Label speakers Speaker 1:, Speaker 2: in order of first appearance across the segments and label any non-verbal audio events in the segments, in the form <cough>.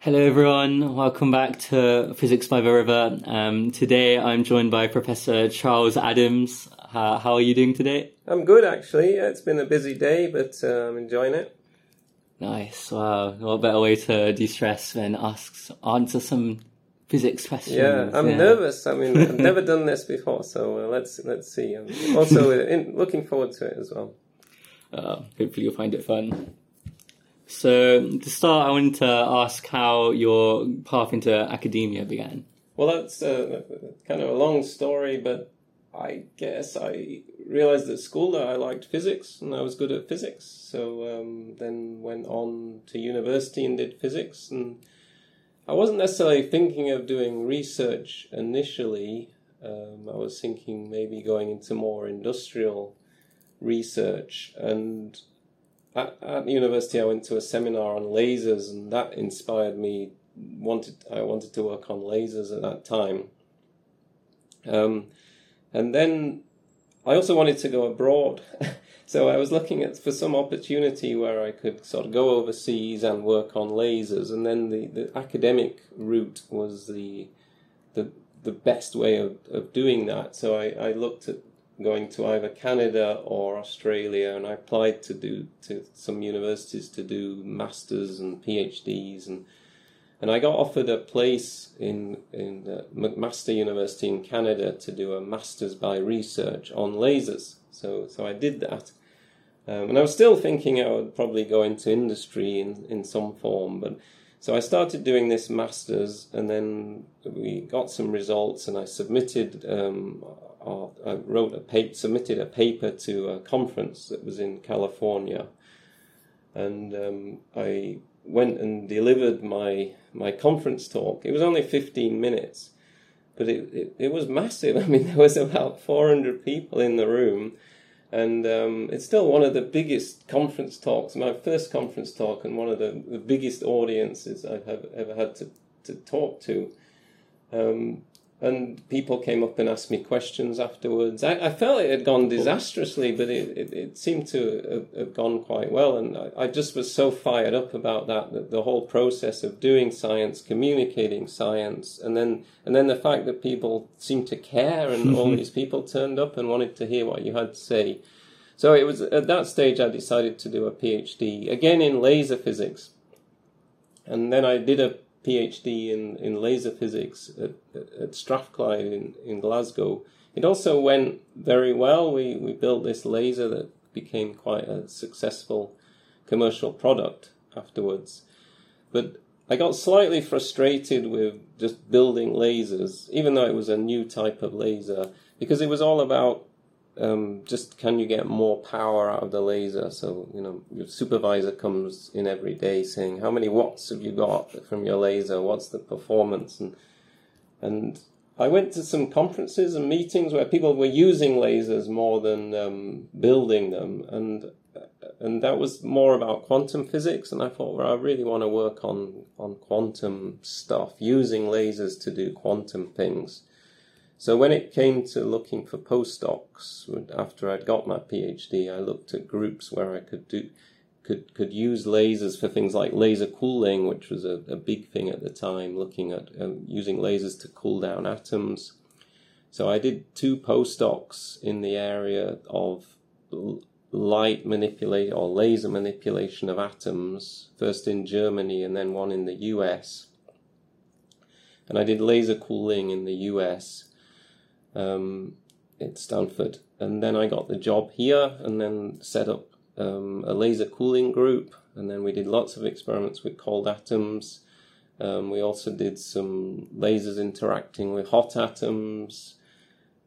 Speaker 1: Hello, everyone. Welcome back to Physics by the River. Um, today, I'm joined by Professor Charles Adams. Uh, how are you doing today?
Speaker 2: I'm good, actually. It's been a busy day, but uh, I'm enjoying it.
Speaker 1: Nice. Wow. What better way to de-stress than ask, answer some physics questions?
Speaker 2: Yeah, I'm
Speaker 1: Yeah.
Speaker 2: nervous. I mean, I've never <laughs> done this before, so uh, let's let's see. I'm also uh, in, looking forward to it as well.
Speaker 1: Uh, hopefully, you'll find it fun. So, to start, I wanted to ask how your path into academia began.
Speaker 2: Well, that's kind of a long story, but I guess I realized at school that I liked physics and I was good at physics. So um, then went on to university and did physics. And I wasn't necessarily thinking of doing research initially. Um, I was thinking maybe going into more industrial research. And at, at university, I went to a seminar on lasers, and that inspired me. Wanted I wanted to work on lasers at that time. Um, and then I also wanted to go abroad. <laughs> so I was looking at for some opportunity where I could sort of go overseas and work on lasers. And then the, the academic route was the the the best way of, of doing that. So I, I looked at going to either Canada or Australia, and I applied to do to some universities to do masters and PhDs, and and I got offered a place in in McMaster University in Canada to do a masters by research on lasers. So so I did that, um, and I was still thinking I would probably go into industry in in some form, but. So I started doing this masters, and then we got some results, and I submitted. Um, I wrote a paper, submitted a paper to a conference that was in California, and um, I went and delivered my my conference talk. It was only fifteen minutes, but it, it, it was massive. <laughs> I mean, there was about four hundred people in the room, and um, it's still one of the biggest conference talks. My first conference talk, and one of the, the biggest audiences I've have, ever had to to talk to. Um, and people came up and asked me questions afterwards. I, I felt it had gone disastrously, but it, it, it seemed to have, have gone quite well. And I, I just was so fired up about that, that the whole process of doing science, communicating science, and then and then the fact that people seemed to care, and all <laughs> these people turned up and wanted to hear what you had to say. So it was at that stage I decided to do a PhD again in laser physics, and then I did a PhD in, in laser physics at, at Strathclyde in, in Glasgow. It also went very well. We, we built this laser that became quite a successful commercial product afterwards. But I got slightly frustrated with just building lasers, even though it was a new type of laser, because it was all about um, just can you get more power out of the laser? So, you know, your supervisor comes in every day saying, how many watts have you got from your laser? What's the performance? And, and I went to some conferences and meetings where people were using lasers more than um, building them. And, and that was more about quantum physics. And I thought, well, I really want to work on, on quantum stuff, using lasers to do quantum things. So when it came to looking for postdocs, after I'd got my PhD, I looked at groups where I could do could could use lasers for things like laser cooling, which was a, a big thing at the time, looking at um, using lasers to cool down atoms. So I did two postdocs in the area of light manipulate or laser manipulation of atoms, first in Germany and then one in the US. And I did laser cooling in the US um, at Stanford. And then I got the job here and then set up um, a laser cooling group. And then we did lots of experiments with cold atoms. Um, we also did some lasers interacting with hot atoms.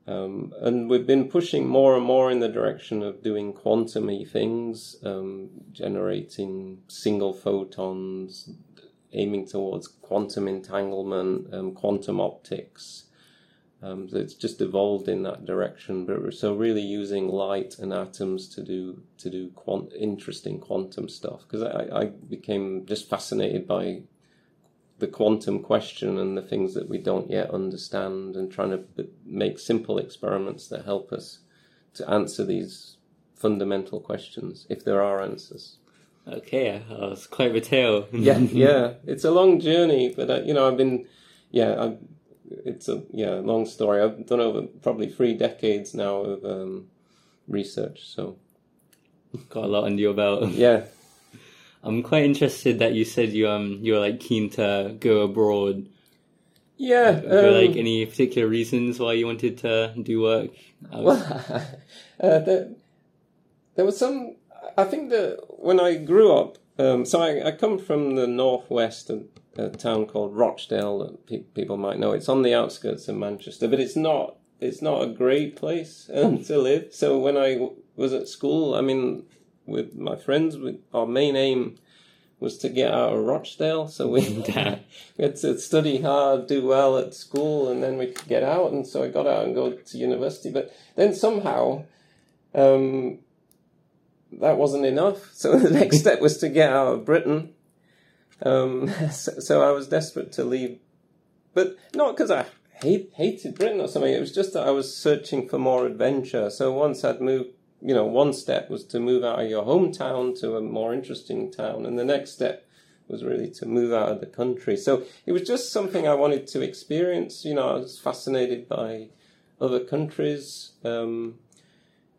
Speaker 2: Um, and we've been pushing more and more in the direction of doing quantum things, um, generating single photons, aiming towards quantum entanglement, um, quantum optics. Um, so it's just evolved in that direction. But so really using light and atoms to do to do quant- interesting quantum stuff because I, I became just fascinated by the quantum question and the things that we don't yet understand, and trying to make simple experiments that help us to answer these fundamental questions if there are answers.
Speaker 1: Okay, uh, it's quite a tale.
Speaker 2: yeah, <laughs> yeah. It's a long journey, but uh, you know, I've been, yeah, I've, it's a yeah long story. I've done over probably three decades now of um, research. So
Speaker 1: Got a lot under your belt. <laughs>
Speaker 2: yeah,
Speaker 1: I'm quite interested that you said you um you were like keen to go abroad.
Speaker 2: yeah.
Speaker 1: There
Speaker 2: um,
Speaker 1: like any particular reasons why you wanted to do work? out-
Speaker 2: Well, <laughs> uh, there, there was some. I think that when I grew up, um, so I, I come from the northwest, a, a town called Rochdale that pe- people might know. It's on the outskirts of Manchester, but it's not. It's not a great place <laughs> um, to live. So when I w- was at school, I mean, with my friends, with our main aim was to get out of Rochdale. So we, <laughs> <laughs> we had to study hard, do well at school, and then we could get out. And so I got out and go to university. But then somehow, um, that wasn't enough. So the next step was to get out of Britain. Um, <laughs> so, so I was desperate to leave, but not because I hate, hated Britain or something. It was just that I was searching for more adventure. So once I'd moved, you know, one step was to move out of your hometown to a more interesting town, and the next step was really to move out of the country. So it was just something I wanted to experience. You know, I was fascinated by other countries. Um,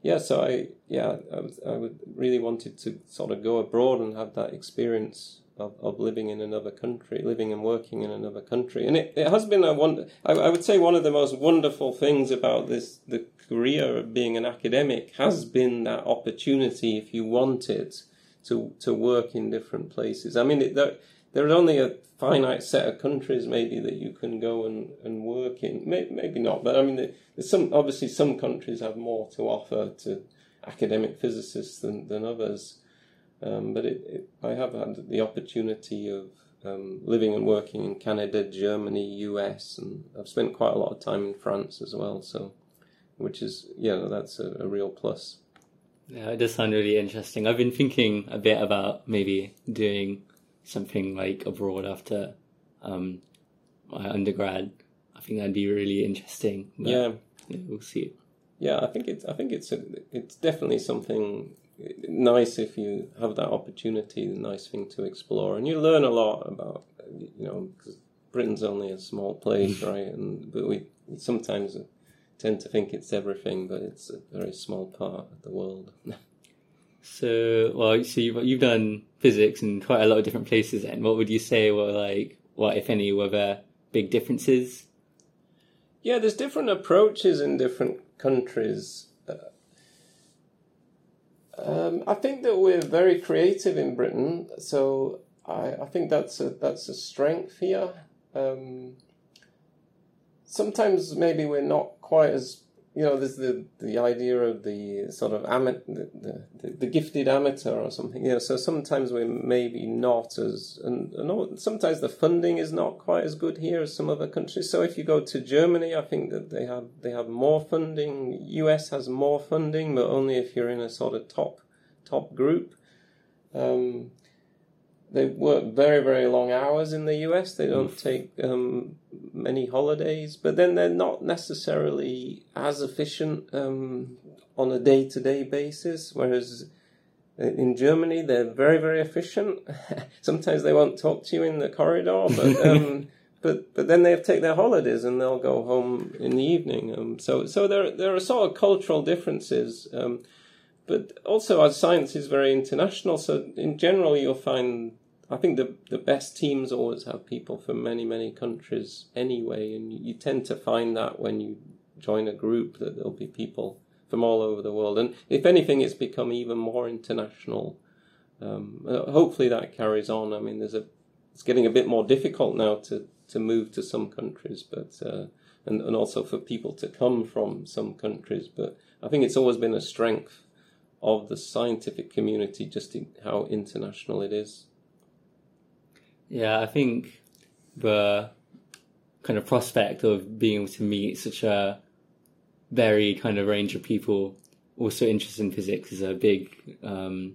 Speaker 2: yeah, so I yeah I, was, I really wanted to sort of go abroad and have that experience of, of living in another country, living and working in another country, and it, it has been a one. I, I would say one of the most wonderful things about this the career of being an academic has been that opportunity, if you want it, to to work in different places. I mean, it, there, there's only a finite set of countries maybe that you can go and, and work in. Maybe, maybe not, but I mean, there's some obviously some countries have more to offer to academic physicists than, than others. Um, but it, it, I have had the opportunity of um, living and working in Canada, Germany, US, and I've spent quite a lot of time in France as well. So, which is yeah, that's a, a real plus.
Speaker 1: Yeah, it does sound really interesting. I've been thinking a bit about maybe doing something like abroad after um, my undergrad. I think that'd be really interesting. But,
Speaker 2: Yeah,
Speaker 1: yeah, we'll see.
Speaker 2: yeah, I think it's I think it's a, it's definitely something nice if you have that opportunity. A nice thing to explore, and you learn a lot about you know 'cause Britain's only a small place, <laughs> right? And but we sometimes tend to think it's everything, but it's a very small part of the world. <laughs>
Speaker 1: So, well, so you've, you've done physics in quite a lot of different places. And what would you say were like, what if any, were there big differences?
Speaker 2: Yeah, there's different approaches in different countries. Um, I think that we're very creative in Britain, so I, I think that's a that's a strength here. Um, sometimes maybe we're not quite as you know. There's the the idea of the sort of amateur, the, the, the gifted amateur or something. You know, so sometimes we're maybe not as and, and sometimes the funding is not quite as good here as some other countries. So if you go to Germany, I think that they have they have more funding. US has more funding, but only if you're in a sort of top top group. Um, they work very very long hours in the US. They don't take um, many holidays, but then they're not necessarily as efficient um, on a day to day basis. Whereas in Germany, they're very very efficient. <laughs> Sometimes they won't talk to you in the corridor, but. <laughs> Um, but but then they take their holidays and they'll go home in the evening. Um, so so there there are sort of cultural differences. Um, but also our science is very international. So in general, you'll find I think the the best teams always have people from many many countries anyway, and you, tend to find that when you join a group that there'll be people from all over the world. And if anything, it's become even more international. Um, uh, hopefully that carries on. I mean, there's a it's getting a bit more difficult now to to move to some countries, but uh, and and also for people to come from some countries. But I think it's always been a strength of the scientific community, just in how international it is.
Speaker 1: Yeah, I think the kind of prospect of being able to meet such a varied kind of range of people also interested in physics is a big, um,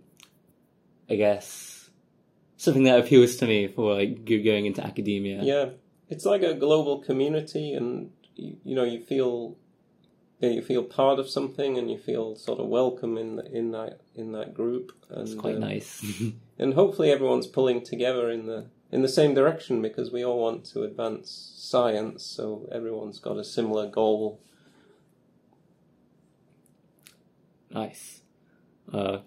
Speaker 1: I guess, something that appeals to me for like going into academia.
Speaker 2: Yeah, it's like a global community, and you, you know you feel yeah, you feel part of something, and you feel sort of welcome in the, in that in that group. And
Speaker 1: It's quite
Speaker 2: um,
Speaker 1: nice. <laughs>
Speaker 2: and hopefully everyone's pulling together in the in the same direction because we all want to advance science. So everyone's got a similar goal.
Speaker 1: Nice. Uh,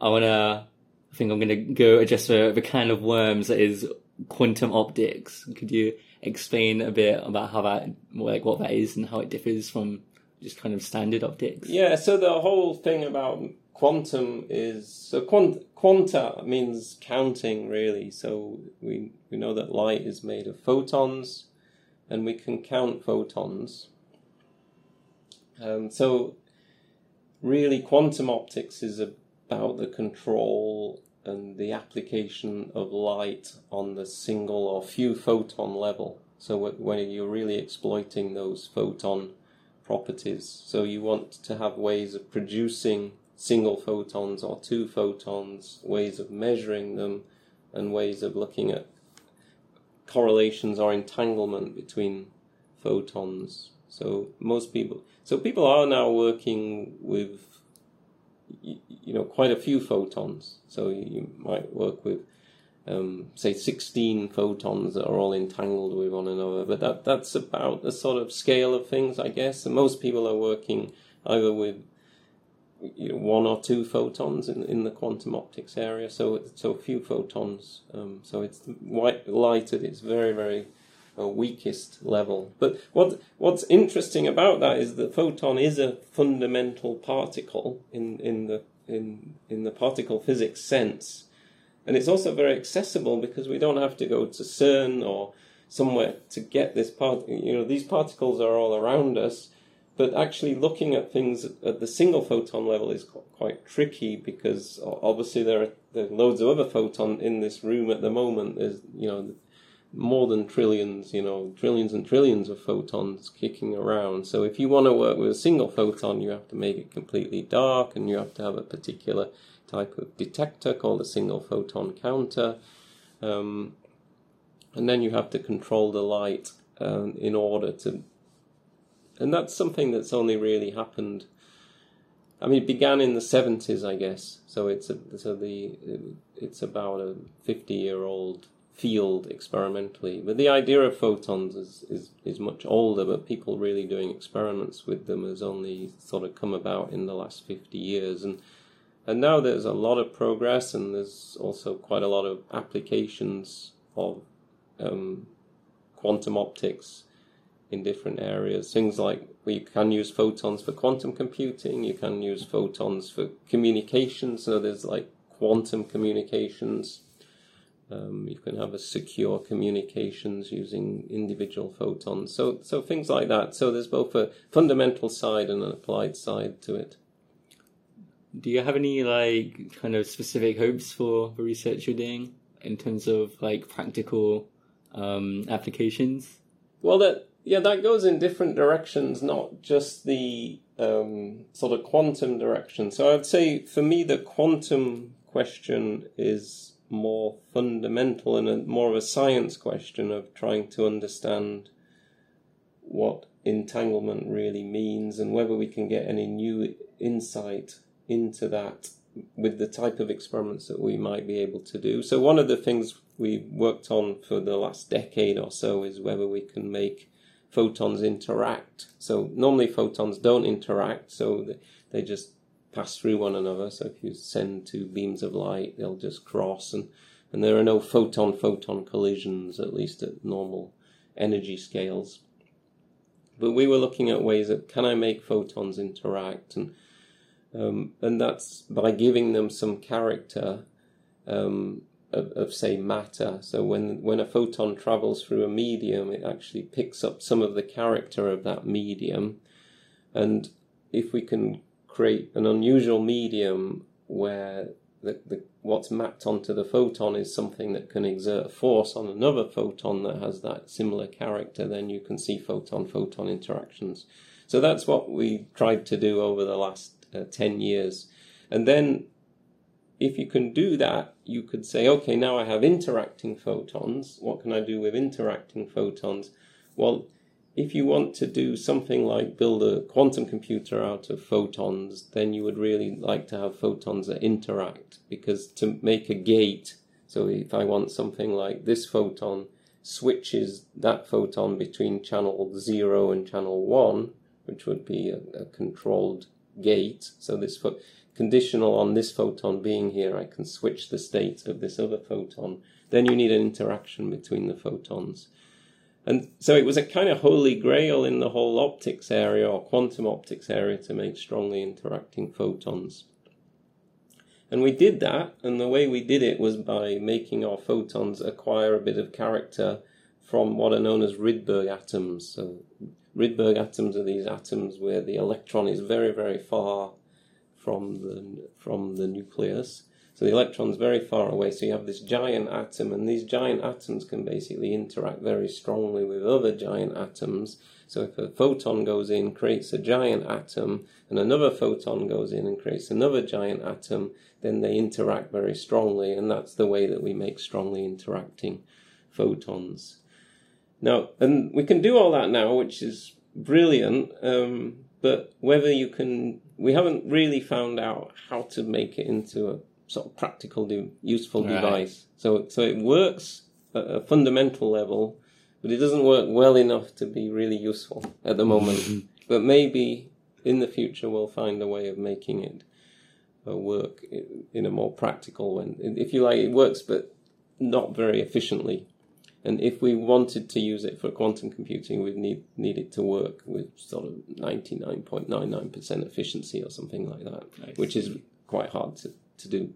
Speaker 1: I wanna. I think I'm gonna go address the, the kind of worms that is quantum optics. Could you explain a bit about how that, like, what that is and how it differs from just kind of standard optics?
Speaker 2: Yeah. So the whole thing about quantum is so quant, quanta means counting really. So we we know that light is made of photons, and we can count photons. Um, so really, quantum optics is about the control and the application of light on the single or few photon level. So when you're really exploiting those photon properties, so you want to have ways of producing single photons or two photons, ways of measuring them, and ways of looking at correlations or entanglement between photons. So most people, so people are now working with, you know, quite a few photons. So you might work with, um, say, 16 photons that are all entangled with one another. But that that's about the sort of scale of things, I guess. And most people are working either with you know, one or two photons in, in the quantum optics area, so so few photons. Um, so it's white light at its very very uh, weakest level. But what what's interesting about that is the photon is a fundamental particle in in the in in the particle physics sense, and it's also very accessible because we don't have to go to CERN or somewhere to get this part. You know, these particles are all around us but actually looking at things at the single photon level is quite tricky because obviously there are, loads of other photon in this room at the moment. There's you know more than trillions, you know, trillions and trillions of photons kicking around. So if you want to work with a single photon, you have to make it completely dark, and you have to have a particular type of detector called a single photon counter. Um, and then you have to control the light um, in order to and that's something that's only really happened. I mean, it began in the seventies, I guess. So it's a, so the it's about a fifty-year-old field experimentally. But the idea of photons is, is is much older. But people really doing experiments with them has only sort of come about in the last fifty years, and and now there's a lot of progress, and there's also quite a lot of applications of um, quantum optics in different areas. Things like well, you can use photons for quantum computing, you can use photons for communication, so there's like quantum communications. Um, you can have a secure communications using individual photons. So, so things like that. So there's both a fundamental side and an applied side to it.
Speaker 1: Do you have any like kind of specific hopes for the research you're doing in terms of like practical um, applications?
Speaker 2: Well, that yeah, that goes in different directions, not just the um, sort of quantum direction. So I'd say for me, the quantum question is more fundamental and a, more of a science question of trying to understand what entanglement really means and whether we can get any new insight into that with the type of experiments that we might be able to do. So one of the things we worked on for the last decade or so is whether we can make photons interact. So normally photons don't interact, so they just pass through one another. So if you send two beams of light, they'll just cross, and, and there are no photon photon collisions, at least at normal energy scales. But we were looking at ways that can I make photons interact, and um, and that's by giving them some character. Um, of, of, say matter. So when when a photon travels through a medium, it actually picks up some of the character of that medium, and if we can create an unusual medium where the, the, what's mapped onto the photon is something that can exert force on another photon that has that similar character, then you can see photon-photon interactions. So that's what we tried to do over the last uh, 10 years. And then if you can do that, you could say, okay, now I have interacting photons. What can I do with interacting photons? Well, if you want to do something like build a quantum computer out of photons, then you would really like to have photons that interact because to make a gate, so if I want something like this photon switches that photon between channel 0 and channel 1, which would be a, a controlled gate. So this conditional on this photon being here, I can switch the state of this other photon. Then you need an interaction between the photons. And so it was a kind of holy grail in the whole optics area or quantum optics area to make strongly interacting photons. And we did that, and the way we did it was by making our photons acquire a bit of character from what are known as Rydberg atoms. So Rydberg atoms are these atoms where the electron is very, very far from the from the nucleus, so the electron's very far away. So you have this giant atom, and these giant atoms can basically interact very strongly with other giant atoms. So if a photon goes in, creates a giant atom, and another photon goes in and creates another giant atom, then they interact very strongly, and that's the way that we make strongly interacting photons. Now, and we can do all that now, which is brilliant. Um, but whether you can, we haven't really found out how to make it into a sort of practical, de- useful
Speaker 1: Right.
Speaker 2: device. So, so it works at a fundamental level, but it doesn't work well enough to be really useful at the moment. <laughs> but maybe in the future we'll find a way of making it uh, work in a more practical way. If you like, it works, but not very efficiently. And if we wanted to use it for quantum computing, we'd need need it to work with sort of ninety nine point nine nine percent efficiency or something like that, which is quite hard to, to do.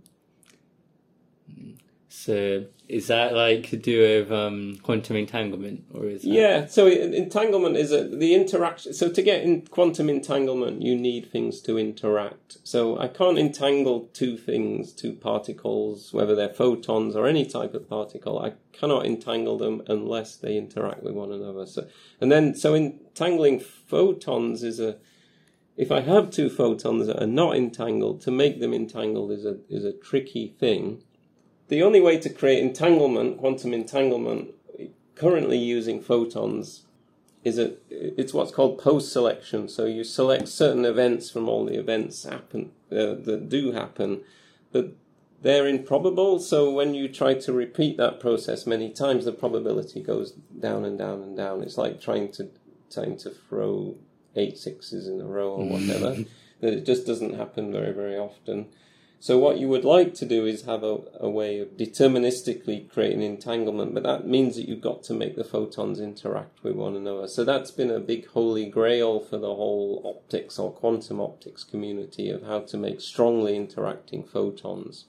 Speaker 2: Mm.
Speaker 1: So is that like to do with um, quantum entanglement, or is that...
Speaker 2: Yeah, so entanglement is a, the interaction. So to get in quantum entanglement, you need things to interact. So I can't entangle two things, two particles, whether they're photons or any type of particle. I cannot entangle them unless they interact with one another. So and then so entangling photons is a if I have two photons that are not entangled, to make them entangled is a is a tricky thing. The only way to create entanglement, quantum entanglement, currently using photons, is a it's what's called post selection. So you select certain events from all the events happen uh, that do happen, but they're improbable. So when you try to repeat that process many times, the probability goes down and down and down. It's like trying to trying to throw eight sixes in a row or whatever. it just doesn't happen very very often. So what you would like to do is have a, a way of deterministically creating entanglement, but that means that you've got to make the photons interact with one another. So that's been a big holy grail for the whole optics or quantum optics community of how to make strongly interacting photons.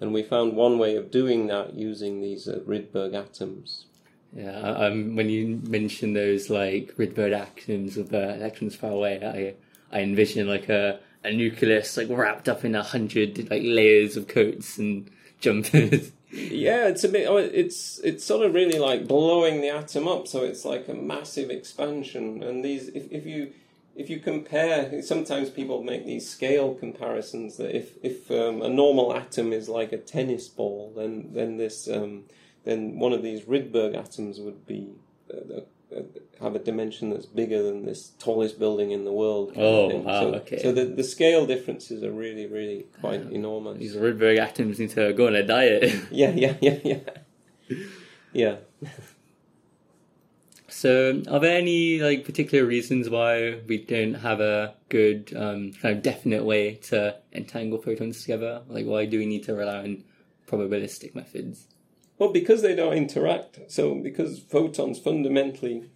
Speaker 2: And we found one way of doing that using these uh, Rydberg atoms.
Speaker 1: Yeah, um, when you mention those like Rydberg atoms with the electrons far away, I I envision like a, a nucleus like wrapped up in a hundred like layers of coats and jumpers.
Speaker 2: Yeah, it's a bit. oh, It's it's sort of really like blowing the atom up, so it's like a massive expansion. And these, if, if you if you compare, sometimes people make these scale comparisons that if if um, a normal atom is like a tennis ball, then then this um, then one of these Rydberg atoms would be uh, uh, have a dimension that's bigger than this tallest building in the world.
Speaker 1: Oh, wow,
Speaker 2: So,
Speaker 1: okay.
Speaker 2: so the the scale differences are really really quite enormous.
Speaker 1: These Rydberg atoms need to go on a diet. <laughs>
Speaker 2: Yeah, yeah, yeah, yeah. Yeah. <laughs>
Speaker 1: So, are there any like particular reasons why we don't have a good um, kind of definite way to entangle photons together? Like, why do we need to rely on probabilistic methods?
Speaker 2: Well, because they don't interact. So, because photons fundamentally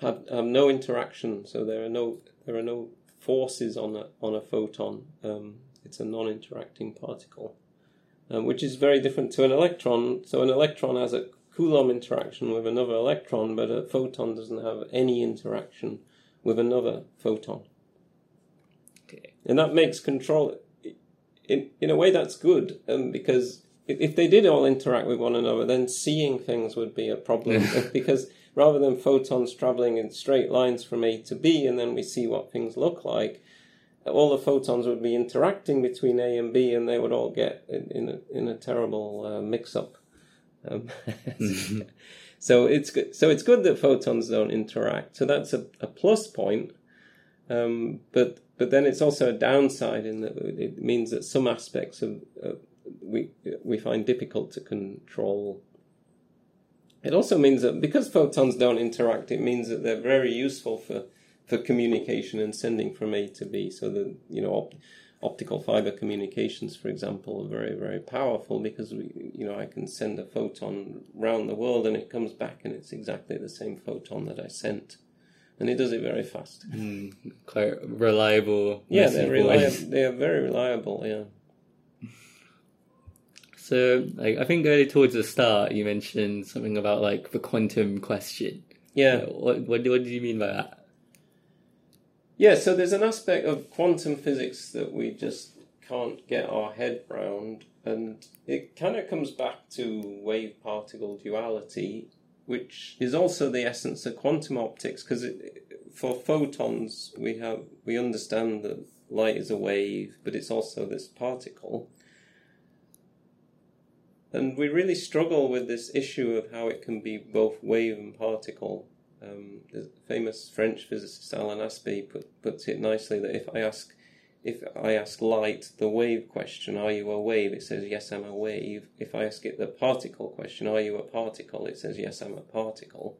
Speaker 2: have, have no interaction, so there are no there are no forces on a on a photon. Um, it's a non-interacting particle, um, which is very different to an electron. So, an electron has a Coulomb interaction with another electron, but a photon doesn't have any interaction with another photon.
Speaker 1: Okay.
Speaker 2: And that makes control. In in a way, that's good um, because if, they did all interact with one another, then seeing things would be a problem. <laughs> because rather than photons traveling in straight lines from A to B, and then we see what things look like, all the photons would be interacting between A and B, and they would all get in, in a in a terrible uh, mix-up. Um, <laughs> So it's good. So it's good that photons don't interact. So that's a, a plus point. Um, but but then it's also a downside in that it means that some aspects of uh, we we find difficult to control. It also means that because photons don't interact, it means that they're very useful for for communication and sending from A to B. So that you know. Op- optical fiber communications, for example, are very, very powerful because we, you know, I can send a photon round the world and it comes back and it's exactly the same photon that I sent, and it does it very fast.
Speaker 1: Mm, quite reliable.
Speaker 2: Yeah, they're reliable. They are very reliable. Yeah.
Speaker 1: So, like, I think early towards the start, you mentioned something about like the quantum question.
Speaker 2: Yeah.
Speaker 1: What what, what do you mean by that?
Speaker 2: Yeah, so there's an aspect of quantum physics that we just can't get our head round, and it kind of comes back to wave particle duality, which is also the essence of quantum optics. Because for photons, we have we understand that light is a wave, but it's also this particle. And we really struggle with this issue of how it can be both wave and particle. Um, the famous French physicist Alain Aspect put, puts it nicely that if I ask if I ask light the wave question, are you a wave? It says yes, I'm a wave. If I ask it the particle question, are you a particle? It says yes, I'm a particle.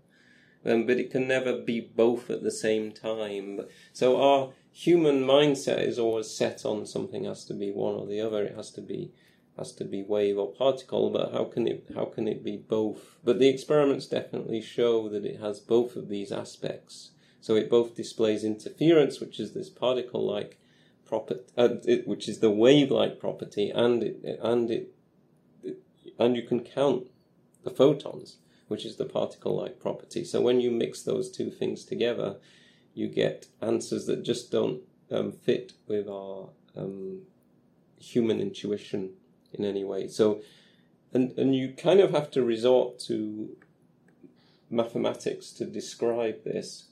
Speaker 2: Um, but it can never be both at the same time. So our human mindset is always set on something has to be one or the other. It has to be has to be wave or particle, but how can it how can it be both? But the experiments definitely show that it has both of these aspects. So it both displays interference, which is this particle-like property, uh, which is the wave-like property, and it and it, it and you can count the photons, which is the particle-like property. So when you mix those two things together, you get answers that just don't um, fit with our um, human intuition in any way. So, and and you kind of have to resort to mathematics to describe this,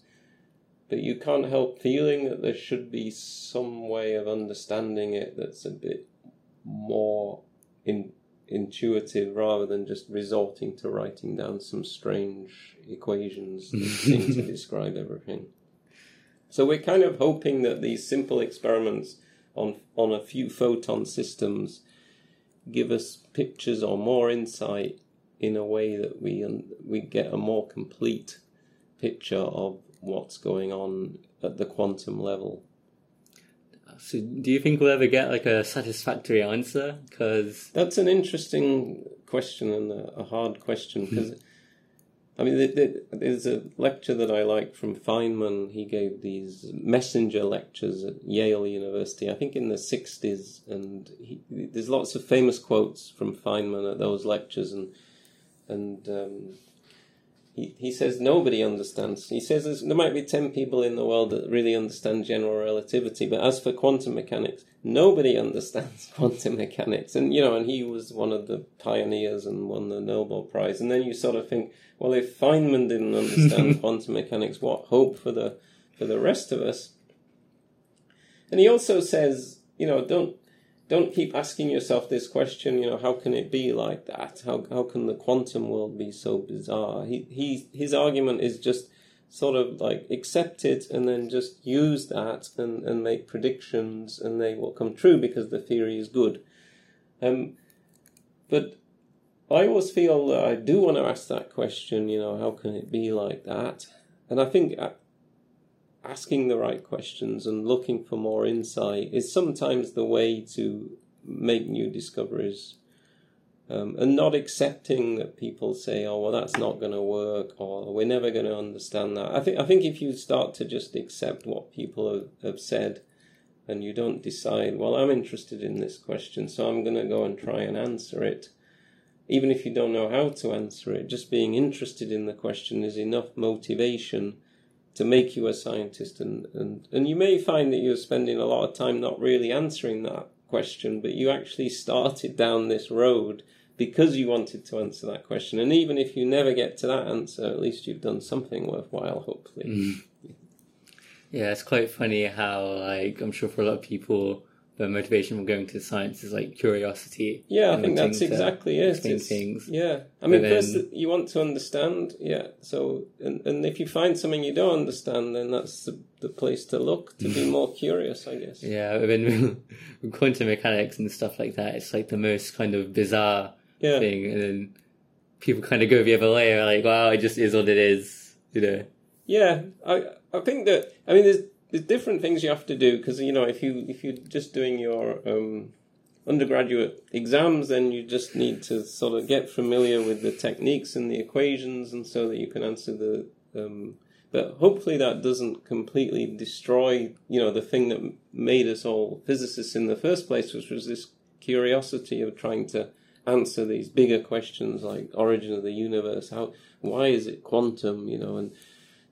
Speaker 2: but you can't help feeling that there should be some way of understanding it that's a bit more in, intuitive rather than just resorting to writing down some strange equations <laughs> that seem to describe everything. So we're kind of hoping that these simple experiments on on a few photon systems give us pictures or more insight in a way that we we get a more complete picture of what's going on at the quantum level.
Speaker 1: So, do you think we'll ever get like a satisfactory answer? Because
Speaker 2: that's an interesting question and a, a hard question because hmm. I mean, there's a lecture that I like from Feynman. He gave these messenger lectures at Yale University, I think in the 60s, and he, there's lots of famous quotes from Feynman at those lectures, and and um, he he says nobody understands. He says there might be ten people in the world that really understand general relativity, but as for quantum mechanics, nobody <laughs> understands quantum mechanics. And you know, and he was one of the pioneers and won the Nobel Prize. And then you sort of think well, if Feynman didn't understand <laughs> quantum mechanics, what hope for the for the rest of us? And he also says, you know, don't don't keep asking yourself this question. You know, how can it be like that? How how can the quantum world be so bizarre? He he his argument is just sort of like accept it and then just use that and, and make predictions and they will come true because the theory is good. Um, but I always feel that I do want to ask that question, you know, how can it be like that? And I think asking the right questions and looking for more insight is sometimes the way to make new discoveries. Um, and not accepting that people say, "Oh, well, that's not going to work," or "We're never going to understand that." I think I think if you start to just accept what people have, have said, and you don't decide, "Well, I'm interested in this question, so I'm going to go and try and answer it," even if you don't know how to answer it, just being interested in the question is enough motivation to make you a scientist. And, and, and you may find that you're spending a lot of time not really answering that question, but you actually started down this road because you wanted to answer that question. And even if you never get to that answer, at least you've done something worthwhile, hopefully.
Speaker 1: Mm. Yeah, it's quite funny how, like, I'm sure for a lot of people, the motivation for going to science is like curiosity.
Speaker 2: Yeah, I think that's exactly it. It's-
Speaker 1: things.
Speaker 2: Yeah, I mean,
Speaker 1: But
Speaker 2: first you want to understand. Yeah, so and, and if you find something you don't understand, then that's the, the place to look to be <laughs> more curious, I guess.
Speaker 1: Yeah, then <laughs> with quantum mechanics and stuff like that, it's like the most kind of bizarre
Speaker 2: Yeah,
Speaker 1: thing, and then people kind of go the other way, like, wow, it just is what it is, you know.
Speaker 2: yeah. I I think that I mean, there's there's different things you have to do because you know if you if you're just doing your um, undergraduate exams, then you just need to sort of get familiar with the techniques and the equations, and so that you can answer the. Um, but hopefully that doesn't completely destroy, you know, the thing that made us all physicists in the first place, which was this curiosity of trying to answer these bigger questions like origin of the universe, how, why is it quantum, you know, and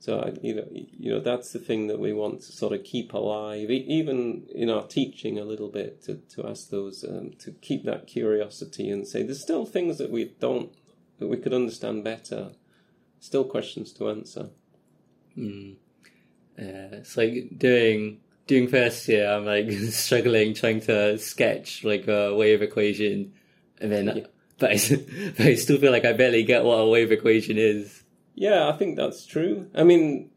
Speaker 2: so you know, you know that's the thing that we want to sort of keep alive, e- even in our teaching a little bit, to, to ask those um, to keep that curiosity and say there's still things that we don't that we could understand better, still questions to answer.
Speaker 1: Mm. Yeah, it's like doing doing first year. I'm like <laughs> struggling trying to sketch like a wave equation, and then
Speaker 2: Yeah. <laughs>
Speaker 1: but, I, but I still feel like I barely get what a wave equation is.
Speaker 2: Yeah, I think that's true. I mean,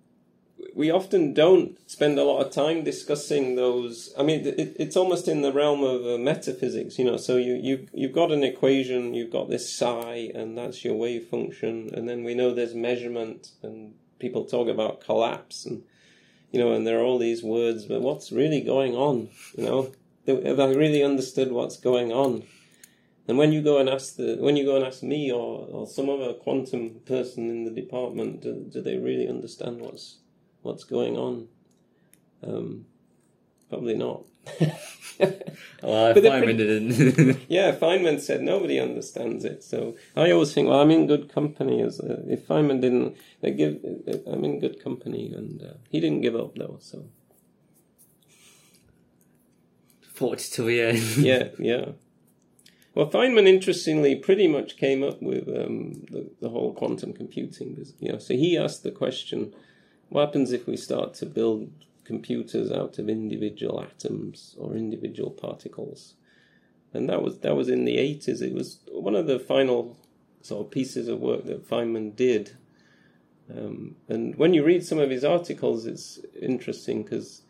Speaker 2: we often don't spend a lot of time discussing those. I mean, it, it's almost in the realm of uh, metaphysics, you know. So you you you've got an equation, you've got this psi, and that's your wave function, and then we know there's measurement, and people talk about collapse, and you know, and there are all these words, but what's really going on? You know, have I really understood what's going on? And when you go and ask the when you go and ask me or, or some other quantum person in the department, do, do they really understand what's what's going on? Um, probably not. <laughs>
Speaker 1: Well, Feynman didn't. <laughs>
Speaker 2: yeah, Feynman said nobody understands it. So I always think, well, I'm in good company. As a, if Feynman didn't, they give, I'm in good company, and uh, he didn't give up though. So
Speaker 1: the end.
Speaker 2: yeah, yeah. <laughs> Well, Feynman interestingly pretty much came up with um, the, the whole quantum computing. You know, so he asked the question: What happens if we start to build computers out of individual atoms or individual particles? And that was that was in the eighties. It was one of the final sort of pieces of work that Feynman did. Um, and when you read some of his articles, it's interesting because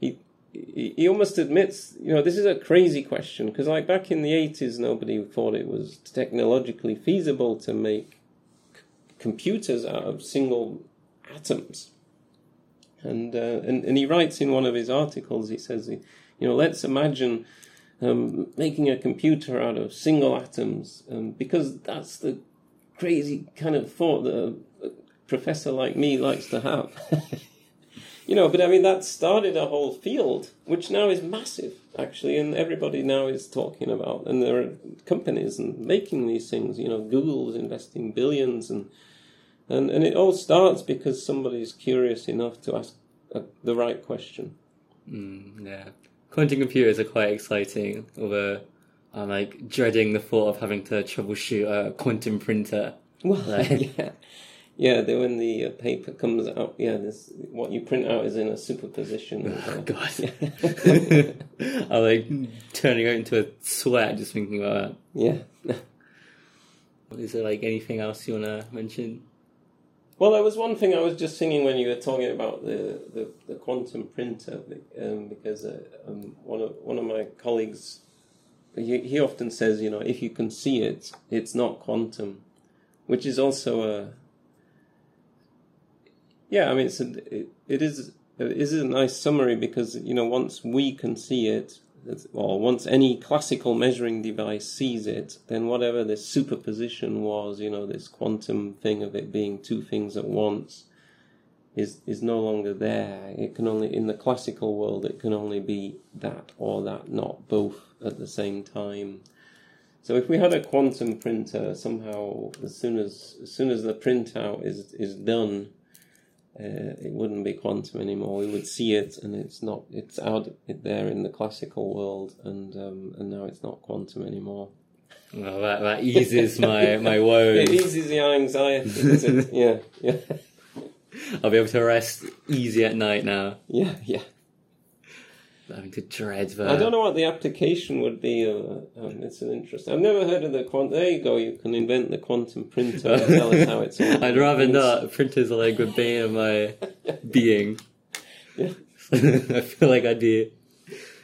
Speaker 2: he he almost admits, you know, this is a crazy question because, like back in the eighties, nobody thought it was technologically feasible to make c- computers out of single atoms. And, uh, and and he writes in one of his articles, he says, you know, let's imagine um, making a computer out of single atoms um, because that's the crazy kind of thought that a professor like me likes to have. <laughs> you know, but I mean, that started a whole field, which now is massive, actually, and everybody now is talking about, and there are companies and making these things. You know, Google's investing billions, and and and it all starts because somebody's curious enough to ask uh the right question.
Speaker 1: Mm, yeah. Quantum computers are quite exciting, although I'm like dreading the thought of having to troubleshoot a quantum printer.
Speaker 2: Well, <laughs>
Speaker 1: Right.
Speaker 2: yeah, yeah. Then when the uh, paper comes out, yeah, this what you print out is in a superposition. uh, <laughs>
Speaker 1: God. <laughs> <laughs> I'm like turning out into a sweat just thinking about that. yeah. is there like anything else you want to mention?
Speaker 2: Well, there was one thing I was just thinking when you were talking about the, the, the quantum printer, um, because uh, um, one of one of my colleagues, he, he often says, you know, if you can see it, it's not quantum, which is also a, yeah, I mean, it's a, it, it is it is a nice summary because you know once we can see it, or once any classical measuring device sees it, then whatever this superposition was, you know, this quantum thing of it being two things at once, is is no longer there. It can only in the classical world it can only be that or that, not both at the same time. So if we had a quantum printer, somehow as soon as as soon as the printout is is done, uh, it wouldn't be quantum anymore. We would see it, and it's not. It's out it there in the classical world, and um, and now it's not quantum anymore.
Speaker 1: Well, that, that eases my, <laughs> my woes.
Speaker 2: It eases the anxiety. <laughs> yeah, yeah,
Speaker 1: I'll be able to rest easy at night now.
Speaker 2: yeah, yeah.
Speaker 1: Having to dread the.
Speaker 2: I don't know what the application would be. Uh, um, it's an interest. I've never heard of the quant. There you go. You can invent the quantum printer and tell us how it's. <laughs>
Speaker 1: I'd rather not. Printers are like the bane of my <laughs> being.
Speaker 2: Yeah. <laughs>
Speaker 1: I feel like I'd be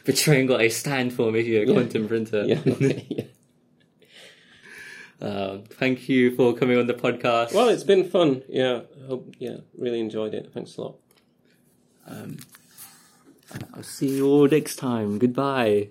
Speaker 1: betraying what I stand for making a
Speaker 2: Yeah.
Speaker 1: quantum printer.
Speaker 2: Yeah. okay, yeah.
Speaker 1: Um, thank you for coming on the podcast.
Speaker 2: Well, it's been fun. Yeah. Hope. Yeah. Really enjoyed it. Thanks a lot.
Speaker 1: um, I'll see you all next time. Goodbye.